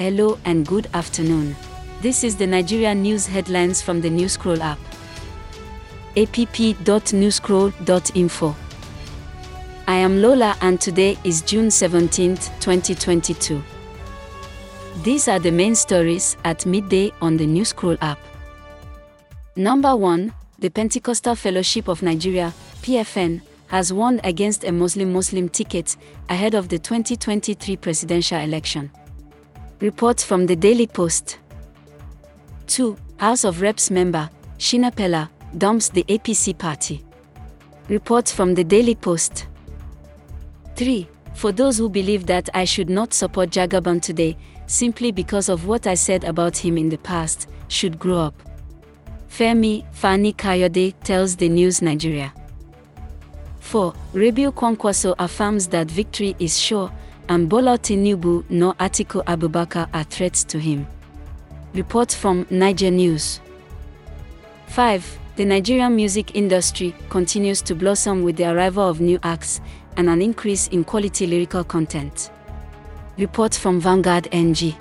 Hello and good afternoon. This is the Nigeria news headlines from the Newscroll app. app.newscroll.info. I am Lola and today is June 17th, 2022. These are the main stories at midday on the Newscroll app. Number 1, the Pentecostal Fellowship of Nigeria, PFN, has won against a Muslim Muslim ticket ahead of the 2023 presidential election. Reports from the Daily Post. 2. House of Reps member, Shina Peller, dumps the APC party. Reports from the Daily Post. 3. For those who believe that I should not support Jagaban today, simply because of what I said about him in the past, should grow up. Femi Fani Kayode tells the News Nigeria. 4. Rabiu Kwankwaso affirms that victory is sure and Bola Tinubu nor Atiku Abubakar are threats to him. Report from Naija News. 5. The Nigerian music industry continues to blossom with the arrival of new acts and an increase in quality lyrical content. Report from Vanguard NG.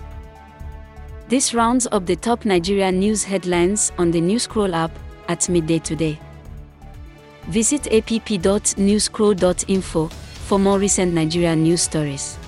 This rounds up the top Nigeria news headlines on the Newscroll app at midday today. Visit app.newscroll.info for more recent Nigeria news stories.